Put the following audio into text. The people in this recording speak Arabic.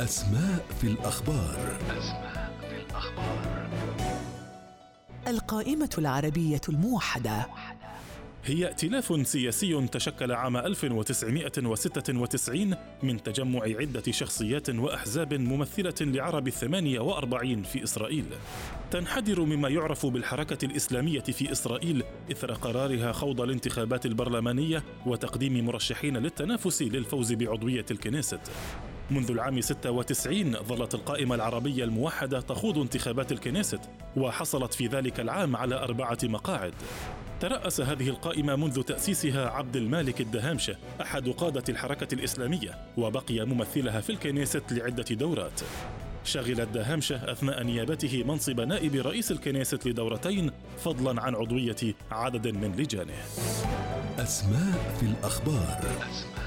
أسماء في الأخبار. أسماء في الأخبار القائمة العربية الموحدة. هي ائتلاف سياسي تشكل عام 1996 من تجمع عدة شخصيات وأحزاب ممثلة لعرب الثمانية وأربعين في إسرائيل. تنحدر مما يعرف بالحركة الإسلامية في إسرائيل إثر قرارها خوض الانتخابات البرلمانية وتقديم مرشحين للتنافس للفوز بعضوية الكنيست. منذ العام 96 ظلت القائمة العربية الموحدة تخوض انتخابات الكنيست وحصلت في ذلك العام على أربعة مقاعد. ترأس هذه القائمة منذ تأسيسها عبد المالك الدهامشة أحد قادة الحركة الإسلامية وبقي ممثلها في الكنيست لعدة دورات. شغل الدهامشة أثناء نيابته منصب نائب رئيس الكنيست لدورتين فضلا عن عضوية عدد من لجانه. أسماء في الأخبار. أسماء